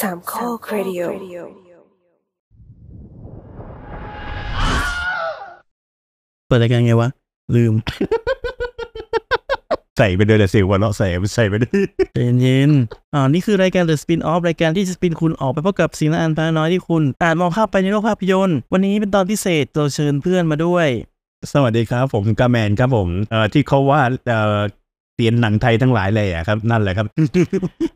สามข้อครดิโอเปิดรายการไงวะ ลืม ใส่ไปเลยแต่เสียงหัวเราะใส่ใส่ไปด้วยใจเย็นๆอ่านี่คือรายการ The Spin Off รายการที่จะสปินคุณออกไปพบกับสิ่งละอันพาน้อยที่คุณอ่านมองภาพไปในโลกภาพยนตร์ วันนี้เป็นตอนพิเศษเราเชิญเพื่อนมาด้วย สวัสดีครับ ผมกาแมนครับผมเอ่อที่เขาว่าเอ่อ เตียนหนังไทยทั้งหลายเลยอะครับ นั่นแหละครับ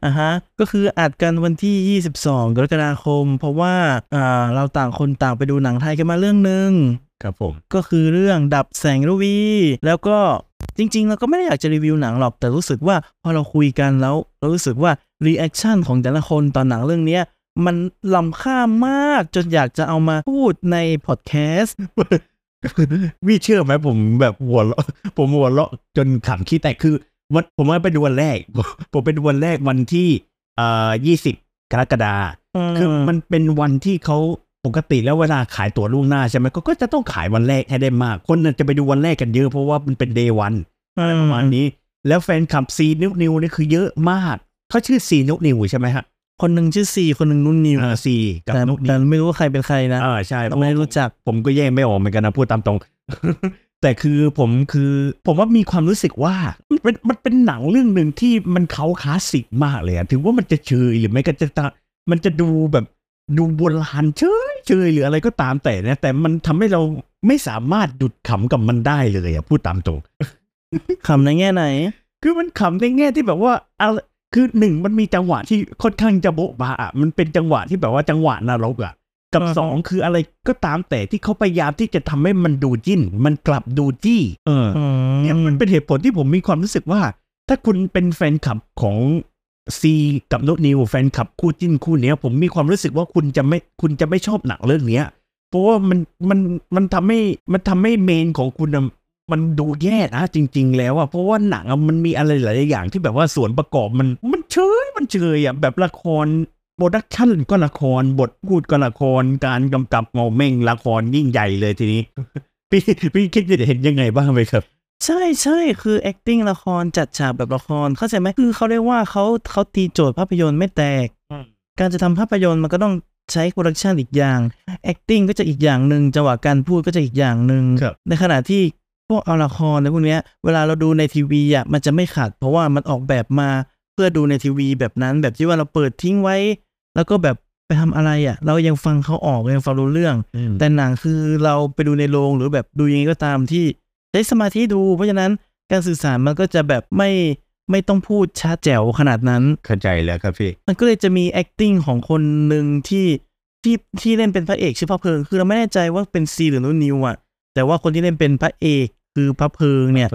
อะฮะก็คืออัดกันวันที่ 22 กรกฎาคม เพราะว่าอ่าเราต่างคนต่างไปดูหนังไทยกันมาเรื่องหนึ่งครับผมก็คือเรื่องดับแสงรวี แล้วก็จริง ๆ เราก็ไม่ได้อยากจะรีวิวหนังหรอก แต่รู้สึกว่าพอเราคุยกันแล้วเรารู้สึกว่า reaction ของแต่ละคนตอนหนังเรื่องเนี้ยมันล้ำค่ามากจนอยากจะเอามาพูดในพอดแคสต์วิเชื่อไหมผมแบบหัวเราะผมหัวเราะจนขำขี้แตกคือ วันผมว่าไปดูวันแรก ผมผมไปดูวันแรกวันที่เอ่อยี่สิบกรกฎาคือมันเป็นวันที่เขาปกติแล้วเวลาขายตั๋วล่วงหน้าใช่ไหมก็ก็จะต้องขายวันแรกให้ได้มาก คนน่ะจะไปดูวันแรกกันเยอะเพราะว่ามันเป็น day one ประมาณนี้ แล้วแฟนคลับซีนุนิวนี่คือเยอะมากเขาชื่อซีนุนิวใช่ไหมฮะคนหนึ่งชื่อซีคนหนึ่งนุ่นนิวเออซีกับแต่นุกนิแต่วไม่รู้ว่าใครเป็นใครนะอ่าใช่เราไม่ได้รู้จักผมก็แยกไม่ออกเหมือนกันนะพูดตามตรง แต่คือผมคือผมว่ามีความรู้สึกว่ามันเป็นมันเป็นหนังเรื่องหนึ่งที่มันเขาคลาสสิกมากเลยอะถึงว่ามันจะเชยหรือไม่ก็จะตะมันจะดูแบบดูโบราณเชยเชยหรืออะไรก็ตามแต่นะแต่มันทำให้เราไม่สามารถหยุดขำกับมันได้เลยอะพูดตามตรงคำในแง่ไหน คือมันขำในแง่ที่แบบว่าอะไรคือหนึ่งมันมีจังหวะที่ค่อนข้างจะโบ๊ะบะอะมันเป็นจังหวะที่แบบว่าจังหวะนรกอะ กับอ่าฮะสองคืออะไรก็ตามแต่ที่เขาพยายามที่จะทำให้มันดูจิ้น มันกลับดูจี้ เอออืมเนี่ยมันเป็นเหตุผลที่ผมมีความรู้สึกว่า ถ้าคุณเป็นแฟนคลับของซีกับโนตนิวแฟนคลับคู่จิ้นคู่เนี้ย ผมมีความรู้สึกว่าคุณจะไม่คุณจะไม่ชอบหนังเรื่องเนี้ย เพราะว่ามันมันมันทำให้มันทำให้เมนของคุณอะมันดูแย่นะจริง ๆ แล้วอะเพราะว่าหนังอะมันมีอะไรหลายๆอย่างที่แบบว่าส่วนประกอบมันมันเชยมันเชยอะแบบละคร production ก็ละคร บทพูดก็ละคร การกำกับก็แม่งละครยิ่งใหญ่เลยทีนี้ พี่พี่คิดจะเห็นยังไงบ้างไหมครับ ใช่ใช่คือ acting ละครจัดฉากแบบละคร เข้าใจไหมคือเขาเรียกว่าเขาเขาตีโจทย์ภาพยนตร์ไม่แตกอืมการจะทำภาพยนตร์มันก็ต้องใช้ production อีกอย่าง acting ก็จะอีกอย่างหนึ่งจังหวะการพูดก็จะอีกอย่างหนึ่งครับในขณะที่พวกเอาละครในพวกเนี้ยเวลาเราดูในทีวีอะมันจะไม่ขัดเพราะว่ามันออกแบบมา เพื่อดูในทีวีแบบนั้น แบบที่ว่าเราเปิดทิ้งไว้ แล้วก็แบบไปทำอะไรอะ เรายังฟังเขาออกยังฟังรู้เรื่อง แต่หนังคือเราไปดูในโรงหรือแบบดูยังไงก็ตามที่ใช้สมาธิดู เพราะฉะนั้นการสื่อสารมันก็จะแบบไม่ไม่ต้องพูดชัดแจ๋วขนาดนั้นเข้าใจแล้วครับพี่มันก็เลยจะมี acting ของคนหนึ่งที่ที่ที่เล่นเป็นพระเอกชื่อพระเพลิง คือเราไม่แน่ใจว่าเป็นซีหรือนุ่นนิวอะแต่ว่าคนที่เล่นเป็นพระเอกคือพระเพลิงเนี่ย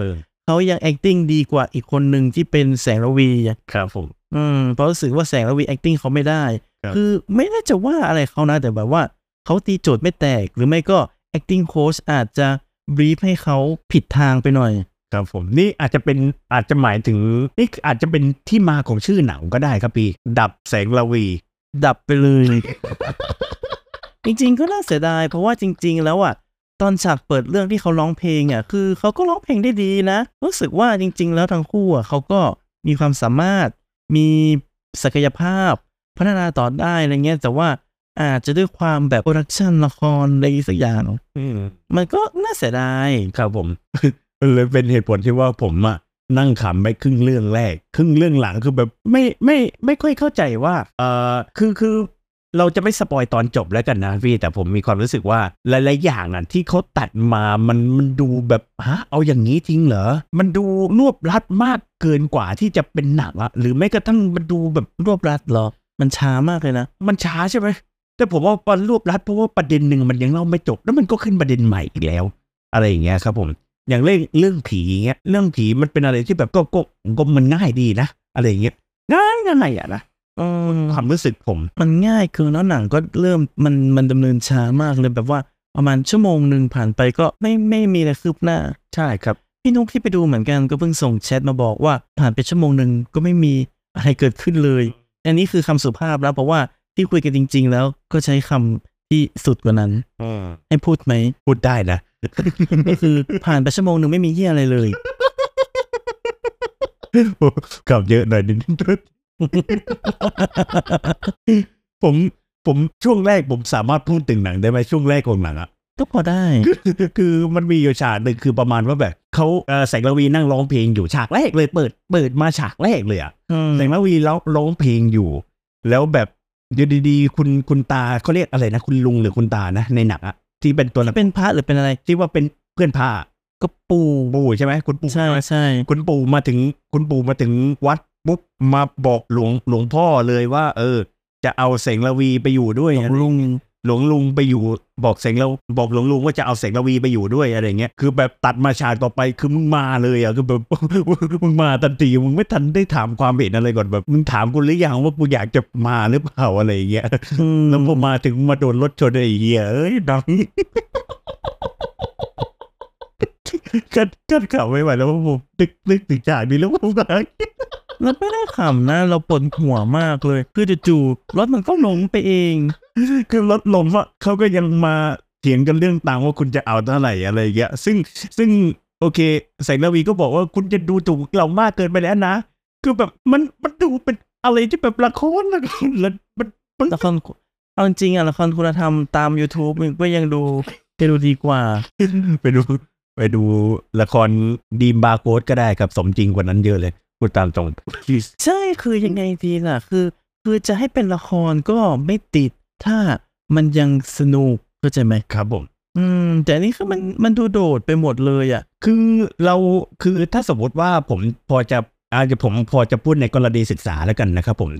เพิ่งเขายัง acting ดีกว่าอีกคนหนึ่งที่เป็นแสงระวีอะครับผม อืมเพราะรู้สึกว่าแสงระวี acting เขาไม่ได้ ครับ คือไม่น่าจะว่าอะไรเขานะ แต่แบบว่าเขาตีโจทย์ไม่แตก หรือไม่ก็ acting coach อาจจะ brief ให้เขาผิดทางไปหน่อย ครับผมนี่อาจจะเป็นอาจจะหมายถึงนี่อาจจะเป็นที่มาของชื่อหนังก็ได้ครับพี่ดับแสงระวี ดับไปเลย จริงๆก็น่าเสียดาย เพราะว่าจริง ๆ แล้วอะ ตอนฉากเปิดเรื่องที่เขาร้องเพลงอะคือเขาก็ร้องเพลงได้ดีนะ รู้สึกว่าจริง ๆ แล้วทั้งคู่อะเขาก็มีความสามารถมีศักยภาพ พัฒนาต่อได้อะไรเงี้ยแต่ว่าอาจจะด้วยความแบบ production ละครอะไรสักอย่างมมันก็น่าเสียดายครับผมเลยเป็นเหตุผลที่ว่าผมอะนั่งขำไปครึ่งเรื่องแรก ครึ่งเรื่องหลังคือแบบไม่ไม่ไม่ค่อยเข้าใจว่าเออคือคือ เราจะไม่สปอยตอนจบแล้วกันนะพี่แต่ผมมีความรู้สึกว่าหลายๆอย่างอะที่เขาตัดมามันมันดูแบบฮะเอาอย่างนี้จริงเหรอ มันดูรวบรัดมากเกินกว่าที่จะเป็นหนังอะหรือไม่กระทั่งมันดูแบบรวบรัดเหรอ มันช้ามากเลยนะ มันช้าใช่ไหมแต่ผมว่ามันรวบรัดเพราะว่าประเด็นหนึ่งมันยังเล่าไม่จบ แล้วมันก็ขึ้นประเด็นใหม่อีกแล้ว อะไรอย่างเงี้ยครับผมอย่างเรื่องเรื่องผีอย่างเงี้ยเรื่องผีมันเป็นอะไรที่แบบก็ก็ก็มันง่ายดีนะ อะไรอย่างเงี้ยง่ายง่ายอะนะอืม ความรู้สึกผม มันง่ายเกินแล้วหนังก็เริ่มมันมันดำเนินช้ามากเลยแบบว่าประมาณชั่วโมงหนึ่งผ่านไปก็ไม่ไม่มีอะไรคืบหน้า ใช่ครับ พี่นุ๊กที่ไปดูเหมือนกันก็เพิ่งส่งแชทมาบอกว่าผ่านไปชั่วโมงหนึ่งก็ไม่มีอะไรเกิดขึ้นเลย อันนี้คือคำสุภาพแล้วเพราะว่าที่คุยกันจริง ๆ แล้วก็ใช้คำที่สุดกว่านั้นให้พูดไหม พูดได้นะก็คือผ่านไปชั่วโมงหนึ่งไม่มีเหี้ยอะไรเลยกลับเยอะหน่อยนิดนึง ผมผมช่วงแรกผมสามารถพูดถึงหนังได้ไหมช่วงแรกของหนังอะก็พอได้ คือคือมันมีอยู่ฉากหนึ่งคือประมาณว่าแบบเขาเอ่อแสงระวีนั่งร้องเพลงอยู่ฉากแรกเลยเปิดเปิดมาฉากแรกเลยอะอืมแสงระวีร้องร้องเพลงอยู่ แล้วแบบอยู่ดีๆ คุณคุณตาเขาเรียกอะไรนะ คุณลุงหรือคุณตานะ ในหนังอะที่เป็นตัวละเป็นพระหรือเป็นอะไร ที่ว่าเป็นเพื่อนพาก็ปูปู่ใช่ไหมคุณปู่ใช่ไหมใช่คุณปู่มาถึงคุณปู่มาถึงวัดปุ๊บมาบอกหลวงหลวงพ่อเลยว่า เออ จะเอาแสงระวีไปอยู่ด้วยของลุงหลวงลุงไปอยู่บอกเสงเราบอกหลวงลุงว่าจะเอาเสงระวีไปอยู่ด้วยอะไรเงี้ยคือแบบตัดมาฉากต่อไปคือมึงมาเลยอะคือแบบมึงมาทันทีมึงไม่ทันได้ถามความเห็นอะไรก่อนแบบมึงถามกูหรือยังว่ากูอยากจะมาหรือเปล่าอะไรอย่างเงี้ยอืมแล้วพอมาถึงมาโดนรถชนไอ้เหี้ยเอ้ยดังกัดกัดข่าวไม่ไหวแล้วผมนึกนึกถึงฉากนี้แล้วผมก็ เราไม่ได้ขำนะเราปวดหัวมากเลย คือจู่ๆรถมันก็ลงไปเอง คือลดลงว่าเขาก็ยังมาเถียงกันเรื่องตังค์ว่าคุณจะเอาเท่าไหร่อะไรอย่างเงี้ยซึ่งซึ่งโอเคแสงระวีก็บอกว่าคุณจะดูถูกเรามากเกินไปแล้วนะ คือแบบมันมันดูเป็นอะไรที่แบบละครละครแล้วมันมันละครเอาจริงๆอะละครคุณธรรมตาม YouTube มันก็ยังดูจะดูดีกว่า ไปดูไปดูละครดีมบาร์โค้ดก็ได้ครับสมจริงกว่านั้นเยอะเลย พูดตามตรง ใช่คือยังไงดีล่ะ คือ คือจะให้เป็นละครก็ไม่ติด ถ้ามันยังสนุกเข้าใจไหมครับผม อืม แต่อันนี่คือมันมันดูโดดไปหมดเลยอะ คือเราคือถ้าสมมติว่าผมพอจะอาจจะผมพอจะพูดในกรณีศึกษาแล้วกันนะครับผม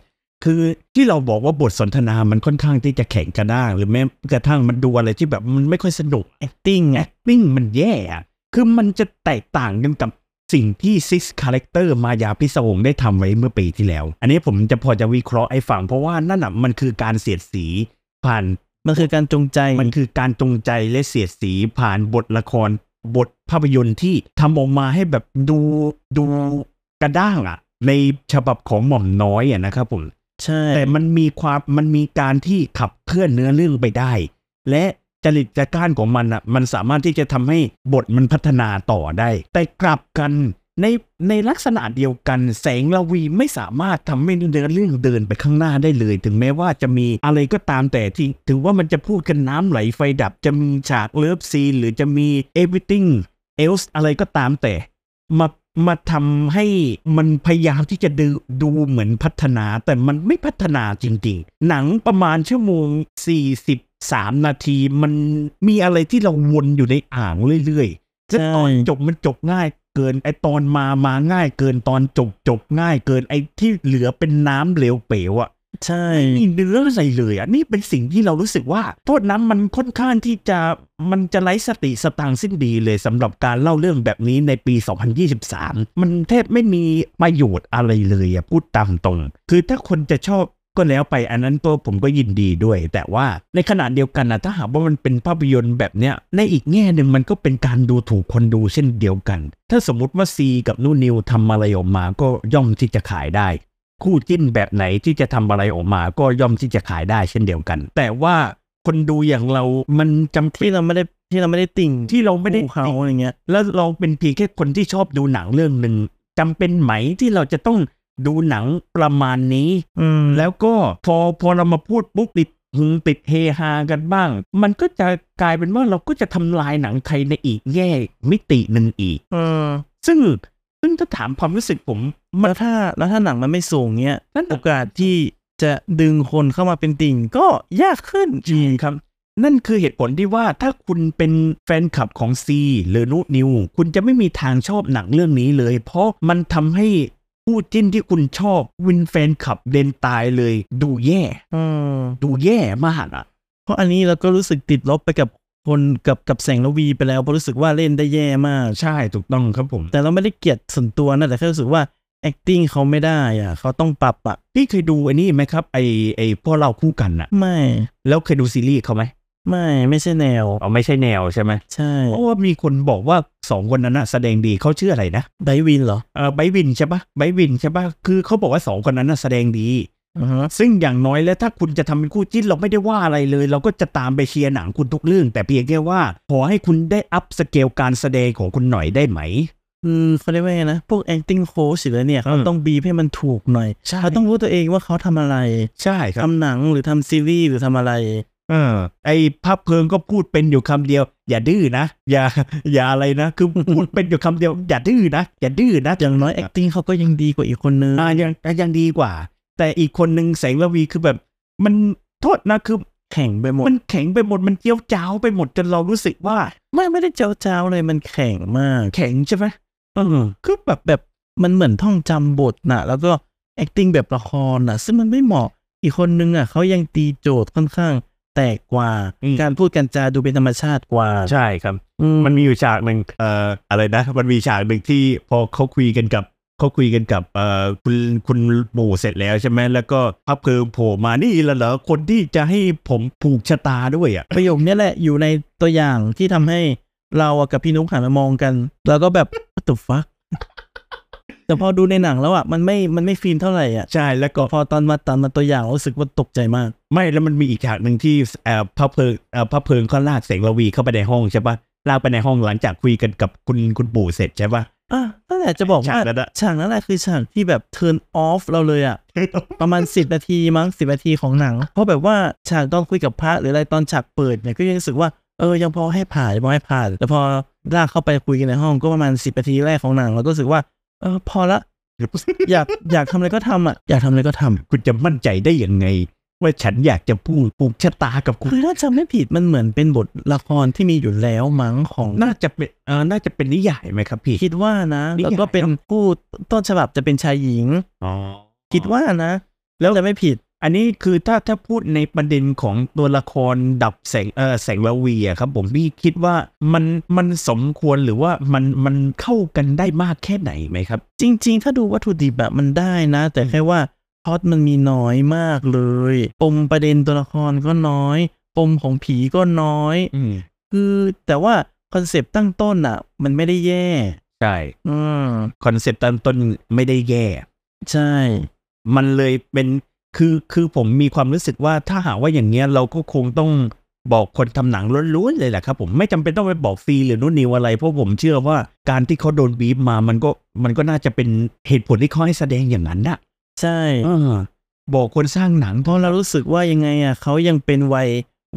คือที่เราบอกว่าบทสนทนามันค่อนข้างที่จะแข็งกระด้างหรือแม้กระทั่งมันดูอะไรที่แบบมันไม่ค่อยสนุก acting ไง acting มันแย่อะคือมันจะแตกต่างกันกับ สิ่งที่ Six Characters มายาพิศวงได้ทำไว้เมื่อปีที่แล้ว อันนี้ผมจะพอจะวิเคราะห์ให้ฟังเพราะว่านั่นอะมันคือการเสียดสีผ่าน มันคือการจงใจ มันคือการจงใจและเสียดสีผ่านบทละคร บทภาพยนตร์ที่ทำออกมาให้แบบดูดูกระด้างอะ ในฉบับของหม่อมน้อยอะนะครับผมใช่แต่มันมีความมันมีการที่ขับเคลื่อนเนื้อเรื่องไปได้ และ จริตจะก้านของมันอะมันสามารถที่จะทำให้บทมันพัฒนาต่อได้ แต่กลับกันในในลักษณะเดียวกันแสงระวีไม่สามารถทำให้เนื้อเรื่องเดินไปข้างหน้าได้เลย ถึงแม้ว่าจะมีอะไรก็ตามแต่ที่ถึงว่ามันจะพูดกันน้ำไหลไฟดับจะมีฉาก love scene หรือจะมี everything else อะไรก็ตามแต่ มามาทำให้มันพยายามที่จะดูดูเหมือนพัฒนา แต่มันไม่พัฒนาจริงๆ หนังประมาณชั่วโมง 43นาทีมันมีอะไรที่เราวนอยู่ในอ่างเรื่อยๆและตอนจบมันจบง่ายเกินไอตอนมามาง่ายเกินตอนจบจบง่ายเกินไอที่เหลือเป็นน้ำเหลวเป๋วอะใช่ไม่มีเนื้ออะไรเลยอะนี่เป็นสิ่งที่เรารู้สึกว่า โทษน้ำมันค่อนข้างที่จะมันจะไร้สติสตางค์สิ้นดีเลยสำหรับการเล่าเรื่องแบบนี้ในปี 2023 มันแทบไม่มีประโยชน์อะไรเลยอะพูดตามตรง คือถ้าคนจะชอบ ก็แล้วไปอันนั้นตัวผมก็ยินดีด้วย แต่ว่าในขณะเดียวกันนะถ้าหากว่ามันเป็นภาพยนตร์แบบเนี้ยในอีกแง่หนึ่งมันก็เป็นการดูถูกคนดูเช่นเดียวกัน ถ้าสมมติว่าซีกับนูนิวทำอะไรออกมาก็ย่อมที่จะขายได้ คู่จิ้นแบบไหนที่จะทำอะไรออกมาก็ย่อมที่จะขายได้เช่นเดียวกัน แต่ว่าคนดูอย่างเรามันจำเป็นที่เราไม่ได้ที่เราไม่ได้ติ่งที่เราไม่ได้คู่เขาอะไรเงี้ย แล้วเราเป็นเพียงแค่คนที่ชอบดูหนังเรื่องหนึ่งจำเป็นไหมที่เราจะต้อง ดูหนังประมาณนี้ อืมแล้วก็พอพอเรามาพูดปุ๊บติดหึงติดเฮฮากันบ้าง มันก็จะกลายเป็นว่าเราก็จะทำลายหนังไทยในอีกแง่มิติหนึ่งอีก เออ ซึ่งซึ่งถ้าถามความรู้สึกผม แล้วถ้าแล้วถ้าหนังมันไม่สูงเงี้ยนั่นโอกาสที่จะดึงคนเข้ามาเป็นติ่งก็ยากขึ้นจริงครับ นั่นคือเหตุผลที่ว่าถ้าคุณเป็นแฟนคลับของซีหรือนูนิว คุณจะไม่มีทางชอบหนังเรื่องนี้เลย เพราะมันทำให้ คู่จิ้นที่คุณชอบวินแฟนคลับเดนตายเลย ดูแย่อืมดูแย่มากอะ เพราะอันนี้เราก็รู้สึกติดลบไปกับคนกับกับแสงระวีไปแล้วเพราะรู้สึกว่าเล่นได้แย่มาก ใช่ถูกต้องครับผม แต่เราไม่ได้เกลียดส่วนตัวนะแต่แค่รู้สึกว่า acting เขาไม่ได้อะ เขาต้องปรับอะพี่เคยดูไอ้นี่ไหมครับ ไอ้ไอ้เพราะเราคู่กันอะไม่ แล้วเคยดูซีรีส์เขาไหม ไม่ไม่ใช่แนวอ๋อไม่ใช่แนวใช่ไหมใช่เพราะว่ามีคนบอกว่าสองคนนั้นน่ะแสดงดีเขาชื่ออะไรนะไบร์ทวินเหรอเออไบร์ทวินใช่ปะไบร์ทวินใช่ปะคือเขาบอกว่าสองคนนั้นน่ะแสดงดีอือฮะซึ่งอย่างน้อยแล้วถ้าคุณจะทำเป็นคู่จิ้นเราไม่ได้ว่าอะไรเลย เราก็จะตามไปเชียร์หนังคุณทุกเรื่อง แต่เพียงแค่ว่า ขอให้คุณได้ upscale การแสดงของคุณหน่อยได้ไหมคือเขาเรียกว่าไงนะ พวก acting coach หรืออะไรเนี่ยเขาอืมต้องบีบให้มันถูกหน่อยใช่เขาต้องรู้ตัวเองว่าเขาทำอะไร ใช่ครับทำหนังหรือทำซีรีส์หรือทำอะไร เออ ไอภาพเพลิงก็พูดเป็นอยู่คำเดียว อย่าดื้อนะ อย่า อย่าอะไรนะ คือพูดเป็นอยู่คำเดียว อย่าดื้อนะ อย่าดื้อนะ อย่างน้อย acting เขาก็ยังดีกว่าอีกคนนึงอ่ายังยังดีกว่า แต่อีกคนหนึ่งแสงระวีคือแบบ มันโทษนะคือแข่งไปหมด มันแข็งไปหมด มันเจียวจ้าวไปหมดจนเรารู้สึกว่า ไม่ไม่ได้เจ้าเจ้าๆเลย มันแข่งมาก แข็งใช่ไหมเออ คือแบบแบบ มันเหมือนท่องจำบทน่ะแล้วก็ acting แบบละครน่ะซึ่งมันไม่เหมาะ อีกคนนึงอะเขายังตีโจทย์ค่อนข้าง แตกกว่า การพูดกันจาดูเป็นธรรมชาติกว่า ใช่ครับอืมมันมีอยู่ฉากหนึ่งเอ่ออะไรนะ มันมีฉากหนึ่งที่พอเขาคุยกันกับเขาคุยกันกับเอ่อคุณคุณหมู่เสร็จแล้วใช่ไหมแล้วก็พับเพลิงโผล่มานี่ละเหรอคนที่จะให้ผมผูกชะตาด้วยอะประโยคเนี้ยแหละอยู่ในตัวอย่างที่ทำให้เราอะกับพี่นุ๊กหันมามองกัน แล้วก็แบบ what the fuck แต่พอดูในหนังแล้วอะมันไม่มันไม่ฟินเท่าไหร่อะใช่แล้วก็พอตอนมาตอนมาตัวอย่างรู้สึกว่าตกใจมาก ไม่แล้วมันมีอีกฉากหนึ่งที่เอ่อพับเพลิงเอ่อพับเพลิงเขาลากแสงระวีเข้าไปในห้องใช่ปะลากไปในห้องหลังจากคุยกันกับคุณคุณปู่เสร็จใช่ปะอะนั่นแหละจะบอกฉาว่ากนั้นอะฉากนั้นแหละคือฉากที่แบบ turn off เราเลยอะประมาณ 10 นาทีมั้ง10 นาทีของหนัง เพราะแบบว่าฉากตอนคุยกับพระหรืออะไรตอนฉากเปิดเนี่ยก็ยังรู้สึกว่าเออยังพอให้ผ่านยังพอให้ผ่านแต่พอลากเข้าไปคุยกันในห้องก็ประมาณ 10 นาทีแรกของหนังเราก็รู้สึกว่า เออพอละ อยากอยากทำอะไรก็ทำอะ อยากทำอะไรก็ทำคุณจะมั่นใจได้ยังไง ว่าฉันอยากจะพูดผูกชะตากับคุณคือถ้าจำไม่ผิดมันเหมือนเป็นบทละครที่มีอยู่แล้วมั้งของน่าจะเป็นเออน่าจะเป็นนิยายไหมครับพี่คิดว่านะนิยายแล้วก็เป็นผู้ต้นฉบับจะเป็นชายหญิงอ๋อคิดว่านะ แล้วจะไม่ผิด อันนี้คือถ้าถ้าพูดในประเด็นของตัวละครดับแสงเออแสงระวีอะครับผมพี่คิดว่ามันมันสมควรหรือว่ามันมันเข้ากันได้มากแค่ไหนไหมครับ จริง ๆ ถ้าดูวัตถุดิบแบบมันได้นะ แต่แค่ว่าพล็อตมันมีน้อยมากเลยปมประเด็นตัวละครก็น้อยปมของผีก็น้อยอืมคือแต่ว่าconcept ตั้งต้นอะ มันไม่ได้แย่ใช่อืม concept ตั้งต้นไม่ได้แย่ ใช่ มันเลยเป็น คือคือผมมีความรู้สึกว่าถ้าหากว่าอย่างเงี้ยเราก็คงต้องบอกคนทำหนังล้วนๆเลยแหละครับผมไม่จำเป็นต้องไปบอกฟรีหรือนู่นนี่อะไร เพราะผมเชื่อว่าการที่เขาโดนบีบมามันก็มันก็น่าจะเป็นเหตุผลที่เขาให้แสดงอย่างนั้นนะใช่เออบอกคนสร้างหนังเพราะเรารู้สึกว่ายังไงอะเขายังเป็นวัย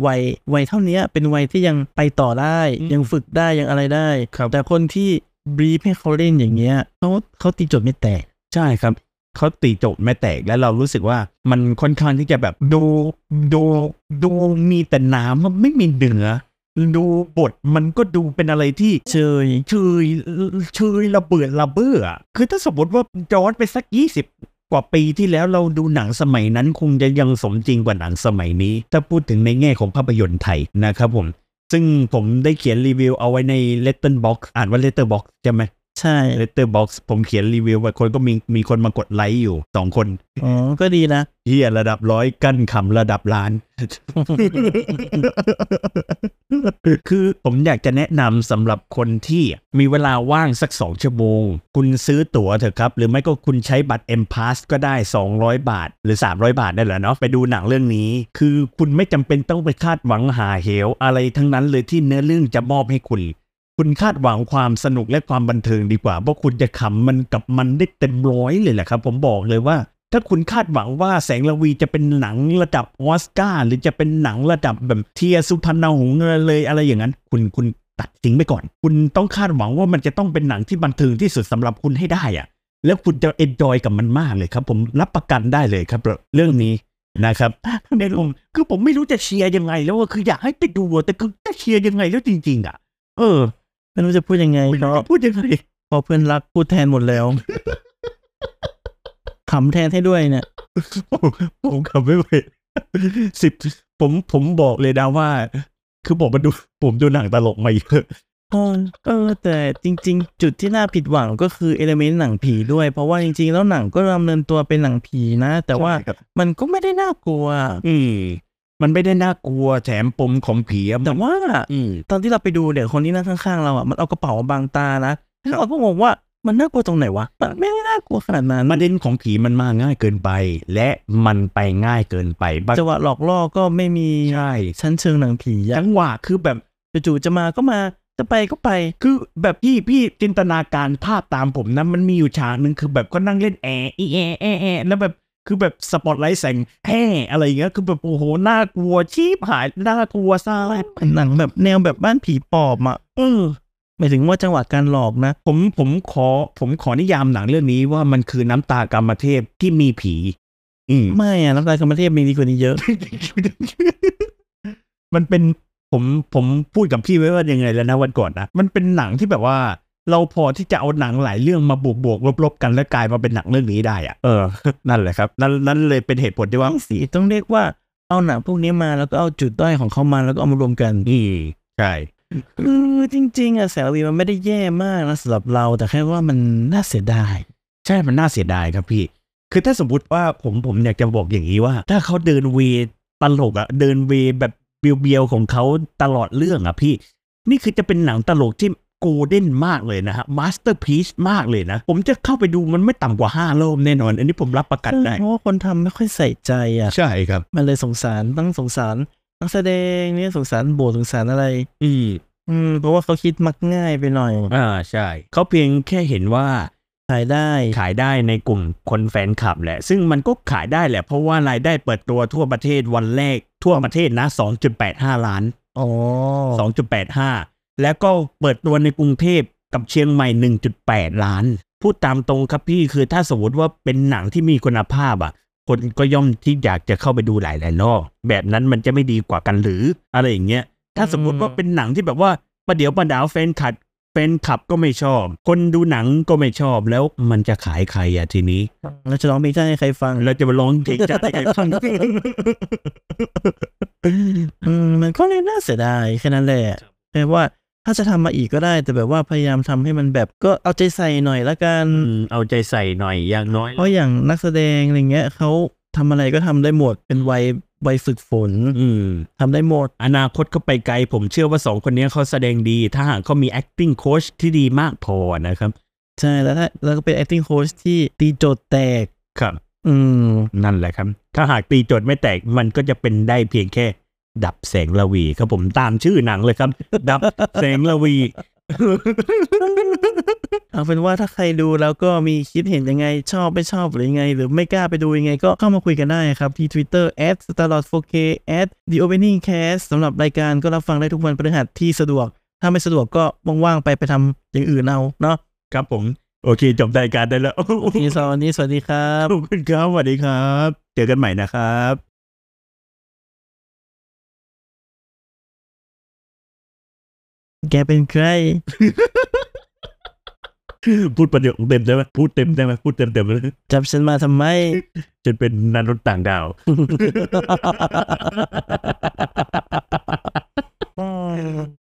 วัยวัยเท่านี้เป็นวัยที่ยังไปต่อได้อืมยังฝึกได้ยังอะไรได้ครับแต่คนที่บรีฟให้เขาเล่นอย่างเงี้ยเขาเขาตีโจทย์ไม่แตกใช่ครับ เขาตีโจทย์ไม่แตกแล้วเรารู้สึกว่ามันค่อนข้างที่จะแบบดูดูดูมีแต่น้ำมันไม่มีเนื้อดูบทมันก็ดูเป็นอะไรที่เชยเชยเชยระเบิดระเบ้ออคือถ้าสมมติว่าย้อนไปสักยี่สิบกว่าปีที่แล้วเราดูหนังสมัยนั้นคงจะยังสมจริงกว่าหนังสมัยนี้ ถ้าพูดถึงในแง่ของภาพยนตร์ไทยนะครับผม ซึ่งผมได้เขียนรีวิวเอาไว้ใน Letterbox อ่านว่า Letterbox ใช่ไหม ใช่ Letterbox ผมเขียนรีวิวไว้คนก็มีมีคนมากดไลค์อยู่สองคน อ๋อ ก็ดีนะเฮียระดับร้อยกั้นขำระดับล้าน คือผมอยากจะแนะนำสำหรับคนที่มีเวลาว่างสัก2ชั่วโมง คุณซื้อตั๋วเถอะครับ หรือไม่ก็คุณใช้บัตร M Pass ก็ได้ 200 บาท หรือ 300 บาทได้แหละเนาะไปดูหนังเรื่องนี้ คือคุณไม่จำเป็นต้องไปคาดหวังหาเหวอะไรทั้งนั้นเลยที่เนื้อเรื่องจะมอบให้คุณ คุณคาดหวังความสนุกและความบันเทิงดีกว่าเพราะคุณจะขำมันกับมันได้เต็มร้อยเลยแหละครับ ผมบอกเลยว่า ถ้าคุณคาดหวังว่าแสงระวีจะเป็นหนังระดับออสการ์หรือจะเป็นหนังระดับแบบเทียสุพรรณหงส์เลยอะไรอย่างนั้น คุณคุณตัดทิ้งไปก่อน คุณต้องคาดหวังว่ามันจะต้องเป็นหนังที่บันเทิงที่สุดสำหรับคุณให้ได้อะแล้วคุณจะเอ็นจอยกับมันมากเลยครับ ผมรับประกันได้เลยครับ เรื่องนี้นะครับในลงคือผมไม่รู้จะเชียร์ยังไง แล้วว่าคืออยากให้ไปดูแต่คือจะเชียร์ยังไงแล้วจริง ๆ อะ เออ ไม่รู้จะพูดยังไงไม่เพรู้ราะจะพูดยังไงพอเพื่อนรักพูดแทนหมดแล้วขำแทนให้ด้วยเนี่ย ผมผมขับไม่ไหวสิบผมผมบอกเลยนะว่า คือผมมาดู ผมดูหนังตลกมาเยอะเออเออแต่จริง ๆ จุดที่น่าผิดหวังก็คือเอลเมนต์หนังผีด้วย เพราะว่าจริง ๆ แล้วหนังก็ดำเนินตัวเป็นหนังผีนะ แต่ว่าใช่ครับมันก็ไม่ได้น่ากลัว อืม มันไม่ได้น่ากลัวแถมปมของผีอะแต่ว่าอืมตอนที่เราไปดูเนี่ยคนที่นั่งข้างๆเราอะมันเอากระเป๋ามาบังตานะแล้วเราก็งงว่ามันน่ากลัวตรงไหนวะมันไม่ได้น่ากลัวขนาดนั้นประเด็นของผีมันมาง่ายเกินไป และมันไปง่ายเกินไปบางจังหวะหลอกล่อก็ไม่มีใช่ชั้นเชิงหนังผีอะจังหวะคือแบบจู่ๆจะมาก็มาจะไปก็ไปคือแบบพี่พี่จินตนาการภาพตามผมนะมันมีอยู่ฉากหนึ่งคือแบบก็นั่งเล่นแอร์อีแอร์แอร์แอร์แล้วแบบ คือแบบสปอตไลท์แสงแห่อะไรอย่างเงี้ยคือแบบโอ้โหน่ากลัวชีพหายน่ากลัวซ่าเป็นหนังแบบแนวแบบบ้านผีปอบอะเออหมายถึงว่าจังหวะการหลอกนะ ผมผมขอ ผมขอนิยามหนังเรื่องนี้ว่ามันคือน้ำตากรรมเทพที่มีผี อืมไม่อะน้ำตาลกรรมเทพมีดีกว่านี้เยอะ มันเป็นผมผมพูดกับพี่ไว้ว่ายังไงแล้วนะวันก่อนนะมันเป็นหนังที่แบบว่า เราพอที่จะเอาหนังหลายเรื่องมาบวกบวกลบลบๆกันแล้วกลายมาเป็นหนังเรื่องนี้ได้อะเออ นั่นแหละครับ นั่นนั่นเลยเป็นเหตุผลที่ว่าต้องสีต้องเรียกว่าเอาหนังพวกนี้มาแล้วก็เอาจุดด้อยของเขามาแล้วก็เอามารวมกันอืมใช่คือจริง ๆอะแสงระวีมันไม่ได้แย่มากนะสำหรับเราแต่แค่ว่ามันน่าเสียดาย ใช่มันน่าเสียดายครับพี่ คือถ้าสมมติว่าผมผมอยากจะบอกอย่างนี้ว่า ถ้าเขาเดิน way ตลกอะเดิน way แบบเบียวๆของเขาตลอดเรื่องอะพี่ นี่คือจะเป็นหนังตลกที่ golden มากเลยนะฮะ masterpiece มากเลยนะ ผมจะเข้าไปดูมันไม่ต่ำกว่าห้ารอบแน่นอน อันนี้ผมรับประกันได้เพราะว่าคนทำไม่ค่อยใส่ใจอะ ใช่ครับ มันเลยสงสารต้องสงสารนักแสดงเนี่ยสงสารโบทสงสารอะไร อืมอืมเพราะว่าเขาคิดมักง่ายไปหน่อยอ่าใช่ เขาเพียงแค่เห็นว่าขายได้ขายได้ในกลุ่มคนแฟนคลับแหละ ซึ่งมันก็ขายได้แหละ เพราะว่ารายได้เปิดตัวทั่วประเทศวันแรกทั่วประเทศนะ 2.85 ล้านอ๋อ2.85 แล้วก็เปิดตัวในกรุงเทพกับเชียงใหม่ 1.8 ล้าน พูดตามตรงครับพี่คือถ้าสมมติว่าเป็นหนังที่มีคุณภาพอะ คนก็ย่อมที่อยากจะเข้าไปดูหลายๆรอบแบบนั้นมันจะไม่ดีกว่ากันหรืออะไรอย่างเงี้ยถ้าสมมติว่าเป็นหนังที่แบบว่าประเดี๋ยวประดาวแฟนคลับแฟนคลับก็ไม่ชอบ คนดูหนังก็ไม่ชอบแล้วมันจะขายใครอะทีนี้แล้วจะร้องเพลงชาติให้ใครฟัง เราจะมาร้องเพลงชาติให้ใครฟังอืมมันก็เลยน่าเสียดายแค่นั้นแหละแค่ว่า ถ้าจะทำมาอีกก็ได้ แต่แบบว่าพยายามทำให้มันแบบก็เอาใจใส่หน่อยละกันอืมเอาใจใส่หน่อยอย่างน้อย เพราะอย่างนักแสดงอะไรเงี้ยเขาทำอะไรก็ทำได้หมดเป็นวัยวัยฝึกฝน อืมทำได้หมด อนาคตเขาไปไกล ผมเชื่อว่าสองคนนี้เขาแสดงดี ถ้าหากเขามี acting coach ที่ดีมากพอนะครับ ใช่แล้วถ้าแล้วก็เป็น acting coach ที่ตีโจทย์แตกครับ อืมนั่นแหละครับ ถ้าหากตีโจทย์ไม่แตกมันก็จะเป็นได้เพียงแค่ ดับแสงระวีครับผมตามชื่อหนังเลยครับ ดับแสงระวีเอาเป็นว่าถ้าใครดูแล้วก็มีคิดเห็นยังไงชอบไม่ชอบหรือยังไง หรือไม่กล้าไปดูยังไง ก็เข้ามาคุยกันได้ครับ ที่ Twitter @starlord 4k @the opening cast สำหรับรายการก็รับฟังได้ทุกวันพฤหัสที่สะดวก ถ้าไม่สะดวกก็ว่างๆไปไปทำอย่างอื่นเอาเนาะครับผม โอเค จบรายการได้แล้วทีสวันนี้สวัสดีครับขอบคุณครับสวัสดีครับ เจอกันใหม่นะครับ แกเป็นใคร พูดประโยคเต็มได้ไหมพูดเต็มได้ไหมพูดเต็มเต็มเลยจับฉันมาทำไม ฉันเป็นนันรถต่างดาว Oh.